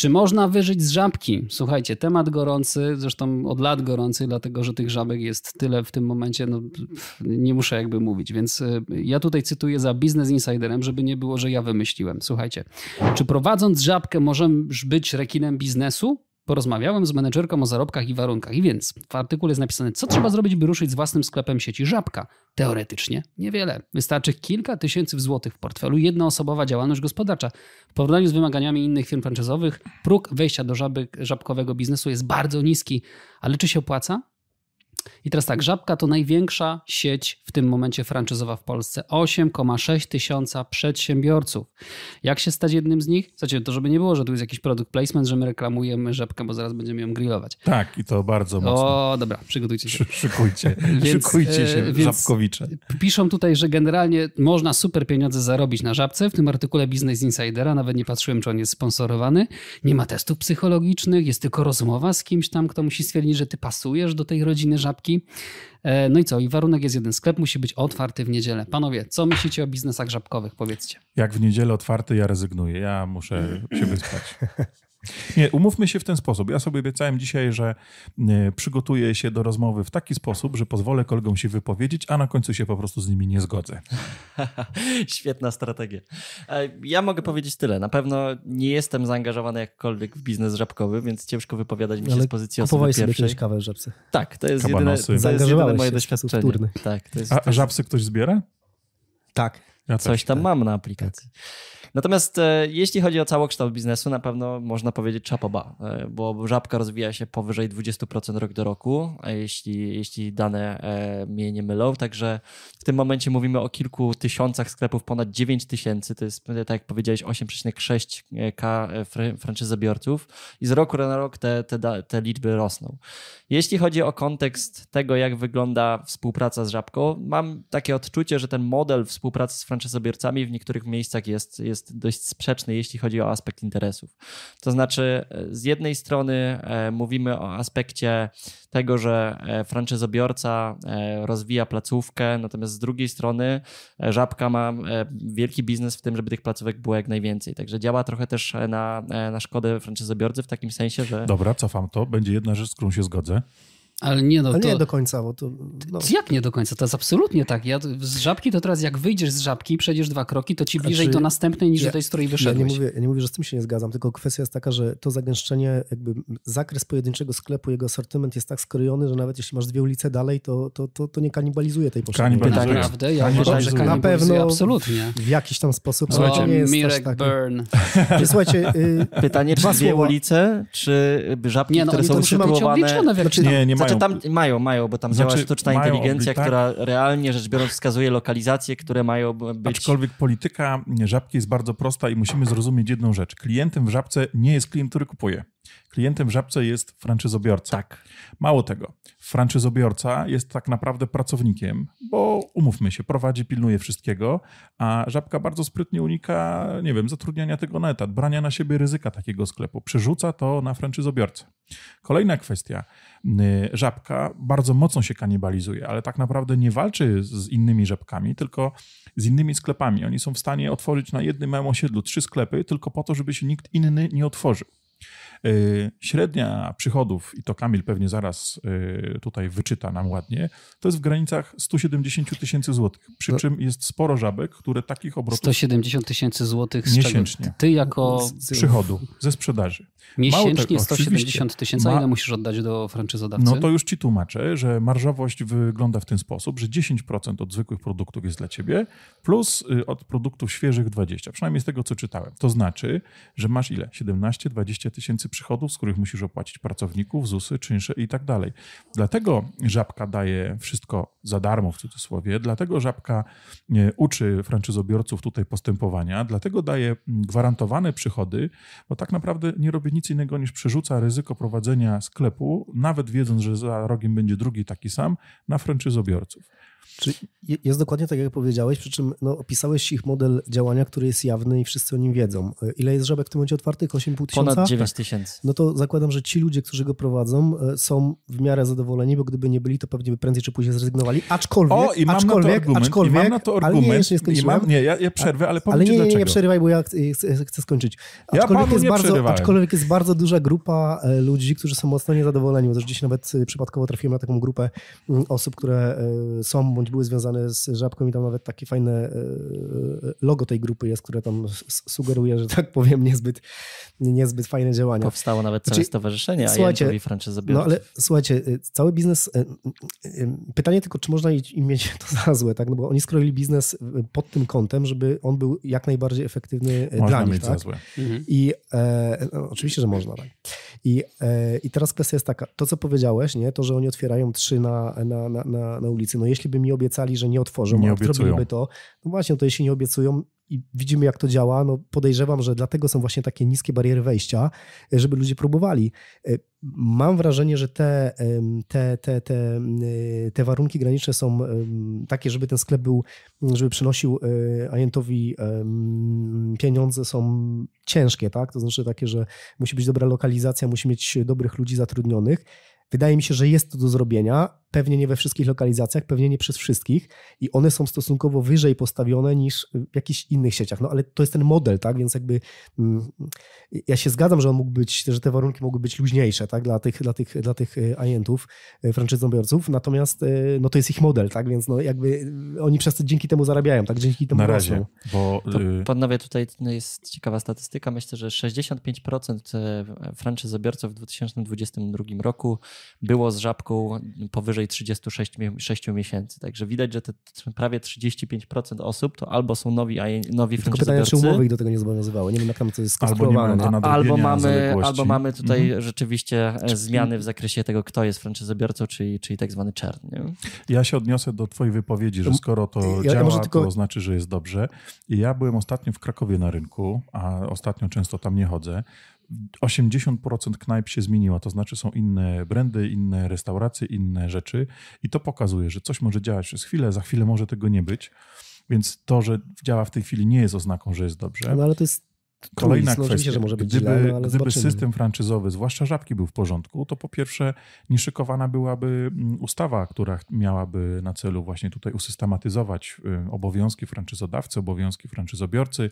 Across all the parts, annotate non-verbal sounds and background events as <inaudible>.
Czy można wyżyć z żabki? Słuchajcie, temat gorący, zresztą od lat gorący, dlatego że tych żabek jest tyle w tym momencie, no, nie muszę jakby mówić. Więc y, ja tutaj cytuję za Business Insiderem, żeby nie było, że ja wymyśliłem. Słuchajcie, czy prowadząc żabkę możesz być rekinem biznesu? Porozmawiałem z menedżerką o zarobkach i warunkach. I więc w artykule jest napisane, co trzeba zrobić, by ruszyć z własnym sklepem sieci Żabka. Teoretycznie niewiele. Wystarczy kilka tysięcy złotych w portfelu, jednoosobowa działalność gospodarcza. W porównaniu z wymaganiami innych firm franczyzowych, próg wejścia do żabek, żabkowego biznesu jest bardzo niski. Ale czy się opłaca? I teraz tak, Żabka to największa sieć w tym momencie franczyzowa w Polsce. 8,6 tysiąca przedsiębiorców. Jak się stać jednym z nich? Znaczy, to żeby nie było, że tu jest jakiś produkt placement, że my reklamujemy Żabkę, bo zaraz będziemy ją grillować. Tak, i to bardzo mocno. O, dobra, przygotujcie się. Szykujcie, <laughs> więc, szykujcie się, e, więc żabkowicze. Piszą tutaj, że generalnie można super pieniądze zarobić na Żabce. W tym artykule Business Insidera, nawet nie patrzyłem, czy on jest sponsorowany. Nie ma testów psychologicznych, jest tylko rozmowa z kimś tam, kto musi stwierdzić, że ty pasujesz do tej rodziny Żabki. E, no i co? I warunek jest jeden. Sklep musi być otwarty w niedzielę. Panowie, co myślicie o biznesach żabkowych? Powiedzcie. Jak w niedzielę otwarty, ja rezygnuję. Ja muszę się wyspać. <laughs> Nie, umówmy się w ten sposób. Ja sobie obiecałem dzisiaj, że e, przygotuję się do rozmowy w taki sposób, że pozwolę kolegom się wypowiedzieć, a na końcu się po prostu z nimi nie zgodzę. <laughs> Świetna strategia. E, ja mogę powiedzieć tyle. Na pewno nie jestem zaangażowany jakkolwiek w biznes żabkowy, więc ciężko wypowiadać mi się Ale z pozycji osoby pierwszej. sobie kiedyś kawę w żabce. Tak, to jest jedyne, to jest jedyne moje doświadczenie. Tak, to jest, a, a żabsy ktoś zbiera? Tak. Coś tam tak. mam na aplikacji. Tak. Natomiast e, jeśli chodzi o całokształt biznesu, na pewno można powiedzieć czapoba, e, bo żabka rozwija się powyżej 20% rok do roku, jeśli, jeśli dane e, mnie nie mylą. Także w tym momencie mówimy o kilku tysiącach sklepów, ponad 9 tysięcy. To jest, tak jak powiedziałeś, 8,6k franczyzobiorców i z roku na rok te, te, te liczby rosną. Jeśli chodzi o kontekst tego, jak wygląda współpraca z żabką, mam takie odczucie, że ten model współpracy z franczyzobiorcami w niektórych miejscach jest, jest jest dość sprzeczny, jeśli chodzi o aspekt interesów. To znaczy, e, z jednej strony e, mówimy o aspekcie tego, że e, franczyzobiorca rozwija placówkę, natomiast z drugiej strony Żabka ma wielki biznes w tym, żeby tych placówek było jak najwięcej. Także działa trochę też na, na szkodę franczyzobiorcy w takim sensie, że... Dobra, cofam to. Będzie jedna rzecz, z którą się zgodzę. Ale nie, no Ale to... nie do końca, bo to... No. Jak nie do końca? To jest absolutnie tak. Ja z żabki to teraz jak wyjdziesz z żabki, przejdziesz dwa kroki, to ci bliżej znaczy, do następnej niż ja, do tej, z której wyszedłeś. Ja nie, mówię, ja nie mówię, że z tym się nie zgadzam, tylko kwestia jest taka, że to zagęszczenie, jakby zakres pojedynczego sklepu, jego asortyment jest tak skrojony, że nawet jeśli masz dwie ulice dalej, to, to, to, to nie kanibalizuje tej potrzeby. Kanibalizuje. Naprawdę? Ja uważam, że Na pewno absolutnie. w jakiś tam sposób. Słuchajcie, nie jest Mirek tak Burn. <laughs> Słuchajcie, y, Pytanie, czy dwie ulice, czy żabki, nie, no, które są usytuowane... Znaczy, nie, nie znaczy. Tam mają, mają, bo tam znaczy, działa sztuczna inteligencja, tak? która realnie rzecz biorąc wskazuje lokalizacje, które mają być... Aczkolwiek polityka żabki jest bardzo prosta i musimy zrozumieć jedną rzecz. Klientem w żabce nie jest klient, który kupuje. Klientem w żabce jest franczyzobiorca. Tak. Mało tego, franczyzobiorca jest tak naprawdę pracownikiem, bo umówmy się, prowadzi, pilnuje wszystkiego, a żabka bardzo sprytnie unika, nie wiem, zatrudniania tego na etat, brania na siebie ryzyka takiego sklepu. Przerzuca to na franczyzobiorcę. Kolejna kwestia. Żabka bardzo mocno się kanibalizuje, ale tak naprawdę nie walczy z innymi żabkami, tylko z innymi sklepami. Oni są w stanie otworzyć na jednym małym osiedlu trzy sklepy, tylko po to, żeby się nikt inny nie otworzył. Y, średnia przychodów, i to Kamil pewnie zaraz y, tutaj wyczyta nam ładnie, to jest w granicach 170 tysięcy złotych. Przy no. czym jest sporo żabek, które takich obrotów. 170 tysięcy złotych miesięcznie. Ty jako. Z przychodu, ze sprzedaży. Miesięcznie 170 tysięcy, a ile musisz oddać do franczyzodawcy? No to już ci tłumaczę, że marżowość wygląda w ten sposób, że 10% od zwykłych produktów jest dla ciebie, plus y, od produktów świeżych 20, przynajmniej z tego, co czytałem. To znaczy, że masz ile? 17-20 tysięcy przychodów, z których musisz opłacić pracowników, ZUSy, czynsze i tak dalej. Dlatego Żabka daje wszystko za darmo w cudzysłowie, dlatego Żabka uczy franczyzobiorców tutaj postępowania, dlatego daje gwarantowane przychody, bo tak naprawdę nie robi nic innego niż przerzuca ryzyko prowadzenia sklepu, nawet wiedząc, że za rogiem będzie drugi taki sam, na franczyzobiorców. Czy jest dokładnie tak, jak powiedziałeś, przy czym no, opisałeś ich model działania, który jest jawny i wszyscy o nim wiedzą. Ile jest żabek w tym momencie otwartych? 8,5 tysiąca? Ponad 9 tysięcy. No to zakładam, że ci ludzie, którzy go prowadzą, e, są w miarę zadowoleni, bo gdyby nie byli, to pewnie by prędzej czy później zrezygnowali. Aczkolwiek, O, i mam aczkolwiek, na to argument, aczkolwiek, i mam na to ale argument. nie, jeszcze nie skończyłem. mam, nie, ja, ja przerwę, ale powiem Ale nie, nie, dlaczego. nie przerywaj, bo ja chcę, chcę skończyć. Ja Aczkolwiek, panu jest nie bardzo, aczkolwiek jest bardzo duża grupa e, ludzi, którzy są mocno niezadowoleni, bo też gdzieś nawet e, przypadkowo trafiłem na taką grupę mm, osób, które e, są bądź były związane z Żabką i tam nawet takie fajne e, logo tej grupy jest, które tam sugeruje, że tak powiem, niezbyt, niezbyt fajne działania. Powstało nawet całe Znaczy, stowarzyszenie słuchajcie, i. No ale słuchajcie, cały biznes, pytanie tylko, czy można im mieć <laughs> to za złe, tak? No bo oni skroili biznes pod tym kątem, żeby on był jak najbardziej efektywny Można dla nich, mieć tak? za złe. Mhm. I e, no, oczywiście, że można, tak. I, e, I teraz kwestia jest taka, to co powiedziałeś, nie, to, że oni otwierają trzy na, na, na, na, na ulicy, no jeśli by obiecali, że nie otworzą, Nie zrobiliby to, no właśnie, to jeśli nie obiecują i widzimy jak to działa, no podejrzewam, że dlatego są właśnie takie niskie bariery wejścia, e, żeby ludzie próbowali. E, Mam wrażenie, że te, te, te, te, e, te warunki graniczne są takie, żeby ten sklep był, żeby przynosił agentowi pieniądze, są ciężkie, tak? To znaczy takie, że musi być dobra lokalizacja, musi mieć dobrych ludzi zatrudnionych. Wydaje mi się, że jest to do zrobienia. Pewnie nie we wszystkich lokalizacjach, pewnie nie przez wszystkich i one są stosunkowo wyżej postawione niż w jakichś innych sieciach. No ale to jest ten model, tak? Więc jakby mm, ja się zgadzam, że on mógł być, że te warunki mogły być luźniejsze, tak? Dla tych, dla tych, dla tych e, agentów, e, franczyzobiorców, natomiast e, no to jest ich model, tak? Więc no jakby oni przez to dzięki temu zarabiają, tak? Dzięki temu Na razie, rosną. bo To, y, panowie, tutaj jest ciekawa statystyka. Myślę, że 65% e, franczyzobiorców w 2022 roku było z żabką powyżej 36 mie- sześciu miesięcy. Także widać, że te prawie 35% osób to albo są nowi, nowi Tylko pytanie, czy umowy ich do tego nie zobowiązywały. Nie wiem, jak tam to jest Albo skonstruowane. albo nadrobienia mamy, albo mamy tutaj Mhm. rzeczywiście e, zmiany w zakresie tego, kto jest franczyzobiorcą, czyli, czyli tak zwany czern. Nie? Ja się odniosę do twojej wypowiedzi, że skoro to ja- ja działa, może tylko- to znaczy, że jest dobrze. I ja byłem ostatnio w Krakowie na rynku, a ostatnio często tam nie chodzę. 80% knajp się zmieniła, to znaczy są inne brandy, inne restauracje, inne rzeczy i to pokazuje, że coś może działać przez chwilę, za chwilę może tego nie być. Więc to, że działa w tej chwili nie jest oznaką, że jest dobrze. No ale to jest Kolejna truizm. kwestia. gdyby źle, no, gdyby system franczyzowy, zwłaszcza żabki, był w porządku, to po pierwsze nieszykowana byłaby mm, ustawa, która miałaby na celu właśnie tutaj usystematyzować y, obowiązki franczyzodawcy, obowiązki franczyzobiorcy.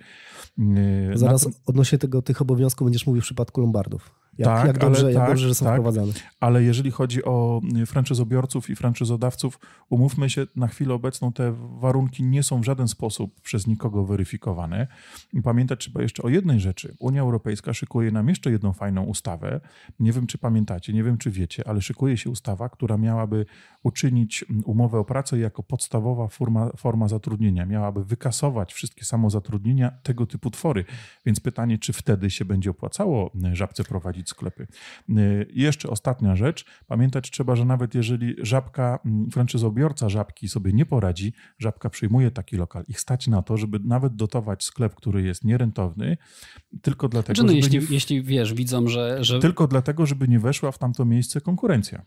Y, Zaraz na odnośnie tego, tych obowiązków będziesz mówił w przypadku Lombardów. Jak, Tak, jak, dobrze, ale jak tak, dobrze, że są tak. wprowadzane. Ale jeżeli chodzi o y, franczyzobiorców i franczyzodawców, umówmy się, na chwilę obecną te warunki nie są w żaden sposób przez nikogo weryfikowane. I pamiętać trzeba jeszcze o jednej rzeczy. Unia Europejska szykuje nam jeszcze jedną fajną ustawę. Nie wiem, czy pamiętacie, nie wiem, czy wiecie, ale szykuje się ustawa, która miałaby uczynić mm, umowę o pracę jako podstawowa forma, forma zatrudnienia. Miałaby wykasować wszystkie samozatrudnienia tego typu twory. Więc pytanie, czy wtedy się będzie opłacało y, żabce prowadzić sklepy. Y, I jeszcze ostatnia rzecz. Pamiętać trzeba, że nawet jeżeli żabka, mm, franczyzobiorca żabki sobie nie poradzi, żabka przyjmuje taki lokal. Ich stać na to, żeby nawet dotować sklep, który jest nierentowny, tylko dlatego, Znaczy, no, żeby jeśli, nie, jeśli wiesz, widzą, że, że tylko dlatego, żeby nie weszła w tamto miejsce konkurencja.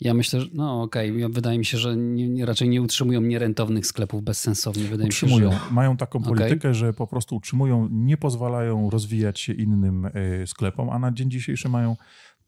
Ja myślę, że no okej, ja- wydaje mi się, że nie, nie, raczej nie utrzymują nierentownych sklepów bezsensownie. Wydaje Utrzymują. mi się, że Mają taką politykę, że po prostu utrzymują, nie pozwalają rozwijać się innym y, sklepom, a na dzień dzisiejszy mają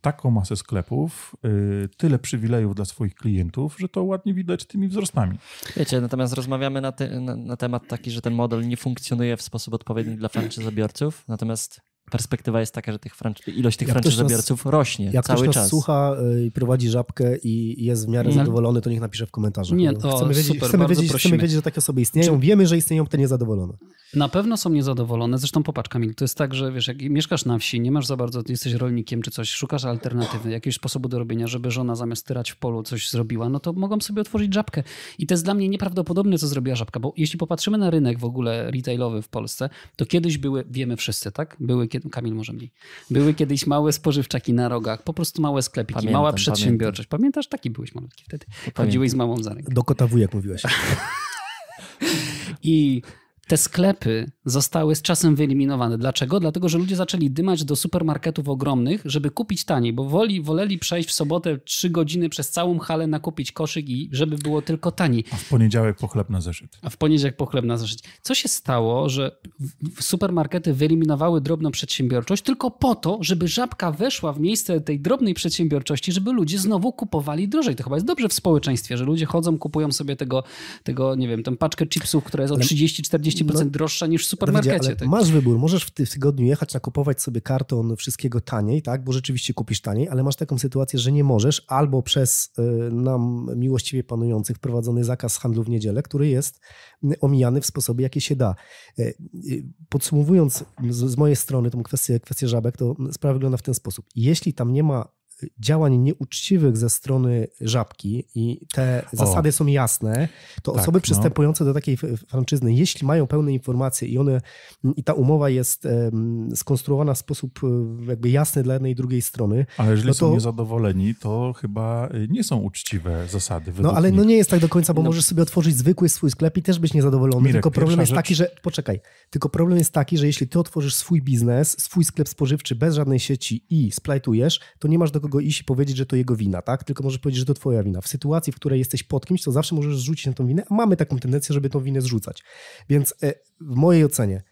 taką masę sklepów, y, tyle przywilejów dla swoich klientów, że to ładnie widać tymi wzrostami. Wiecie, natomiast rozmawiamy na, te, na, na temat taki, że ten model nie funkcjonuje w sposób odpowiedni dla franczyzobiorców, natomiast perspektywa jest taka, że tych ilość tych Jak nas- franczyzobiorców rośnie Jak cały ktoś nas czas. słucha y, i prowadzi żabkę i jest w miarę No. zadowolony, to niech napisze w komentarzach. Nie, No, o, chcemy wiedzieć, super, chcemy, wiedzieć, chcemy wiedzieć, że takie osoby istnieją. Wiemy, że istnieją te niezadowolone. Na pewno są niezadowolone. Zresztą popatrz, Kamil, to jest tak, że wiesz, jak mieszkasz na wsi, nie masz za bardzo, ty jesteś rolnikiem czy coś, szukasz alternatywy, jakiegoś sposobu do robienia, żeby żona zamiast tyrać w polu coś zrobiła, no to mogą sobie otworzyć żabkę. I to jest dla mnie nieprawdopodobne, co zrobiła żabka, bo jeśli popatrzymy na rynek w ogóle retailowy w Polsce, to kiedyś były, wiemy wszyscy, tak? Były, kiedy, Kamil może mniej, były kiedyś małe spożywczaki na rogach, po prostu małe sklepiki, Pamiętam, mała przedsiębiorczość. Pamiętasz? Taki byłeś malutki wtedy. Chodziłeś z mamą za rękę. Do kota wujek mówiłeś. <laughs> I te sklepy zostały z czasem wyeliminowane. Dlaczego? Dlatego, że ludzie zaczęli dymać do supermarketów ogromnych, żeby kupić taniej, bo woli, woleli przejść w sobotę trzy godziny przez całą halę, nakupić koszyk i żeby było tylko taniej. A w poniedziałek po chleb na zeszyt. A w poniedziałek po chleb na zeszyt. Co się stało, że supermarkety wyeliminowały drobną przedsiębiorczość tylko po to, żeby żabka weszła w miejsce tej drobnej przedsiębiorczości, żeby ludzie znowu kupowali drożej. To chyba jest dobrze w społeczeństwie, że ludzie chodzą, kupują sobie tego, tego nie wiem, tę paczkę chipsów, która jest o 30-40% no, droższa niż w supermarkecie. ale masz wybór. Możesz w tygodniu jechać, nakupować sobie karton wszystkiego taniej, tak? bo rzeczywiście kupisz taniej, ale masz taką sytuację, że nie możesz albo przez y, nam miłościwie panujących wprowadzony zakaz handlu w niedzielę, który jest omijany w sposobie, jakie się da. Y, y, podsumowując z, z mojej strony tą kwestię, kwestię żabek, to sprawa wygląda w ten sposób. Jeśli tam nie ma działań nieuczciwych ze strony żabki i te o. zasady są jasne, to tak, osoby no. przystępujące do takiej franczyzny, jeśli mają pełne informacje i one i ta umowa jest skonstruowana w sposób e, jakby jasny dla jednej i drugiej strony. Ale jeżeli no to, są niezadowoleni, to chyba e, nie są uczciwe zasady. No ale no nie jest tak do końca, bo no. możesz sobie otworzyć zwykły swój sklep i też być niezadowolony. Mirek, tylko problem jest rzecz... taki, że poczekaj, tylko problem jest taki, że jeśli ty otworzysz swój biznes, swój sklep spożywczy bez żadnej sieci i splajtujesz, to nie masz do kogo iść i powiedzieć, że to jego wina, tak? Tylko możesz powiedzieć, że to twoja wina. W sytuacji, w której jesteś pod kimś, to zawsze możesz zrzucić na tą winę, a mamy taką tendencję, żeby tą winę zrzucać. Więc e, w mojej ocenie,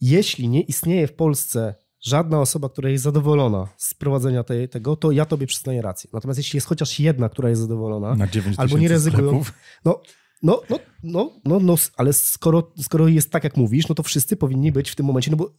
jeśli nie istnieje w Polsce żadna osoba, która jest zadowolona z prowadzenia tej, tego, to ja tobie przyznaję rację. Natomiast jeśli jest chociaż jedna, która jest zadowolona, albo nie ryzykują, no no, no, no, no, no, ale skoro, skoro jest tak, jak mówisz, no to wszyscy powinni być w tym momencie, no bo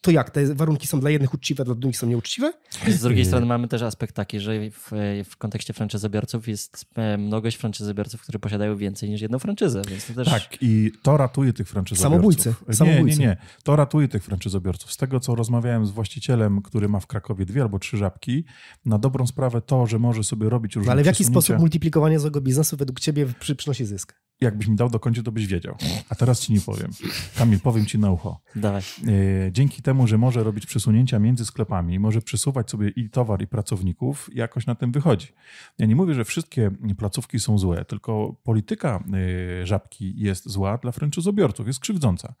to jak, te warunki są dla jednych uczciwe, dla drugich są nieuczciwe? Z drugiej strony mamy też aspekt taki, że w, w kontekście franczyzobiorców jest e, mnogość franczyzobiorców, którzy posiadają więcej niż jedną franczyzę, więc to też... Tak, i to ratuje tych franczyzobiorców. Samobójcy. Samobójcy. Nie, nie, nie. To ratuje tych franczyzobiorców. Z tego, co rozmawiałem z właścicielem, który ma w Krakowie dwie albo trzy żabki, na dobrą sprawę to, że może sobie robić różne no, Ale w jaki sposób multiplikowanie złego biznesu według ciebie przynosi zysk? Jakbyś mi dał dokończyć, to byś wiedział. A teraz ci nie powiem. Kamil, powiem ci na ucho. Dawaj. E, dzięki temu, że może robić przesunięcia między sklepami, może przesuwać sobie i towar, i pracowników, jakoś na tym wychodzi. Ja nie mówię, że wszystkie placówki są złe, tylko polityka e, żabki jest zła dla franczyzobiorców, jest krzywdząca.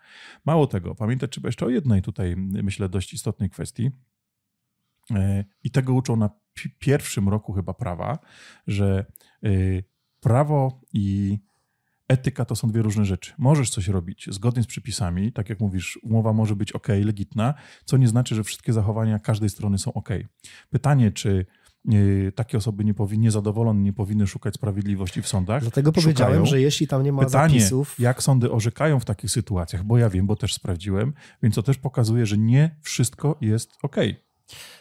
Mało tego, pamiętać trzeba jeszcze o jednej tutaj, myślę, dość istotnej kwestii. E, I tego uczą na pierwszym roku chyba prawa, że prawo i etyka to są dwie różne rzeczy. Możesz coś robić zgodnie z przepisami, tak jak mówisz, umowa może być ok, legitna, co nie znaczy, że wszystkie zachowania każdej strony są ok. Pytanie, czy y, takie osoby nie powinny, niezadowolone nie powinny szukać sprawiedliwości w sądach. Dlatego Szukają. powiedziałem, że jeśli tam nie ma Pytanie, zapisów... jak sądy orzekają w takich sytuacjach, bo ja wiem, bo też sprawdziłem, więc to też pokazuje, że nie wszystko jest ok.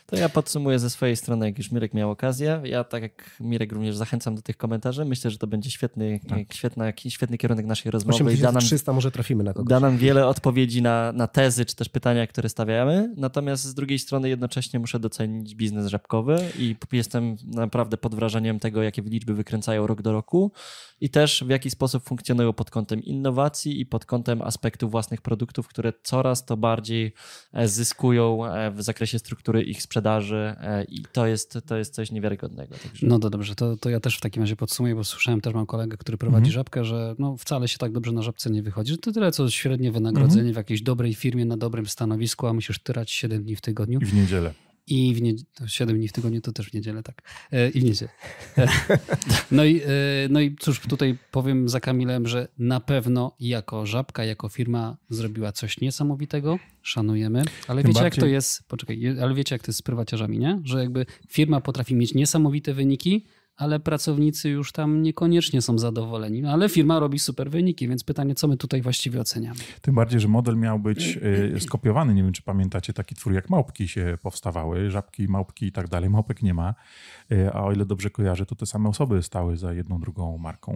To ja podsumuję ze swojej strony, jak już Mirek miał okazję. Ja, tak jak Mirek, również zachęcam do tych komentarzy. Myślę, że to będzie świetny, tak. świetny, świetny kierunek naszej rozmowy. I da nam, 300 może trafimy na kogoś. Da nam wiele odpowiedzi na, na tezy, czy też pytania, które stawiamy. Natomiast z drugiej strony jednocześnie muszę docenić biznes żabkowy i jestem naprawdę pod wrażeniem tego, jakie liczby wykręcają rok do roku i też w jaki sposób funkcjonują pod kątem innowacji i pod kątem aspektów własnych produktów, które coraz to bardziej e, zyskują e, w zakresie struktury ich sprzedaży e, i to jest, to jest coś niewiarygodnego. Także... No to dobrze, to, to ja też w takim razie podsumuję, bo słyszałem też mam kolegę, który prowadzi mhm. żabkę, że no wcale się tak dobrze na żabce nie wychodzi, że to tyle co średnie wynagrodzenie mhm. w jakiejś dobrej firmie na dobrym stanowisku, a musisz tyrać 7 dni w tygodniu. I w niedzielę. I w niedzielę, 7 dni w tygodniu to też w niedzielę, tak. E, I w niedzielę. E, no i, e, no i cóż, tutaj powiem za Kamilem, że na pewno jako żabka, jako firma zrobiła coś niesamowitego, szanujemy, ale Tym wiecie bardziej... jak to jest, poczekaj, ale wiecie jak to jest z prywaciarzami, nie? Że jakby firma potrafi mieć niesamowite wyniki, ale pracownicy już tam niekoniecznie są zadowoleni. No, ale firma robi super wyniki, więc pytanie, co my tutaj właściwie oceniamy? Tym bardziej, że model miał być y, skopiowany. Nie wiem, czy pamiętacie taki twór, jak małpki się powstawały, żabki, małpki i tak dalej. Małpek nie ma, y, a o ile dobrze kojarzę, to te same osoby stały za jedną, drugą marką.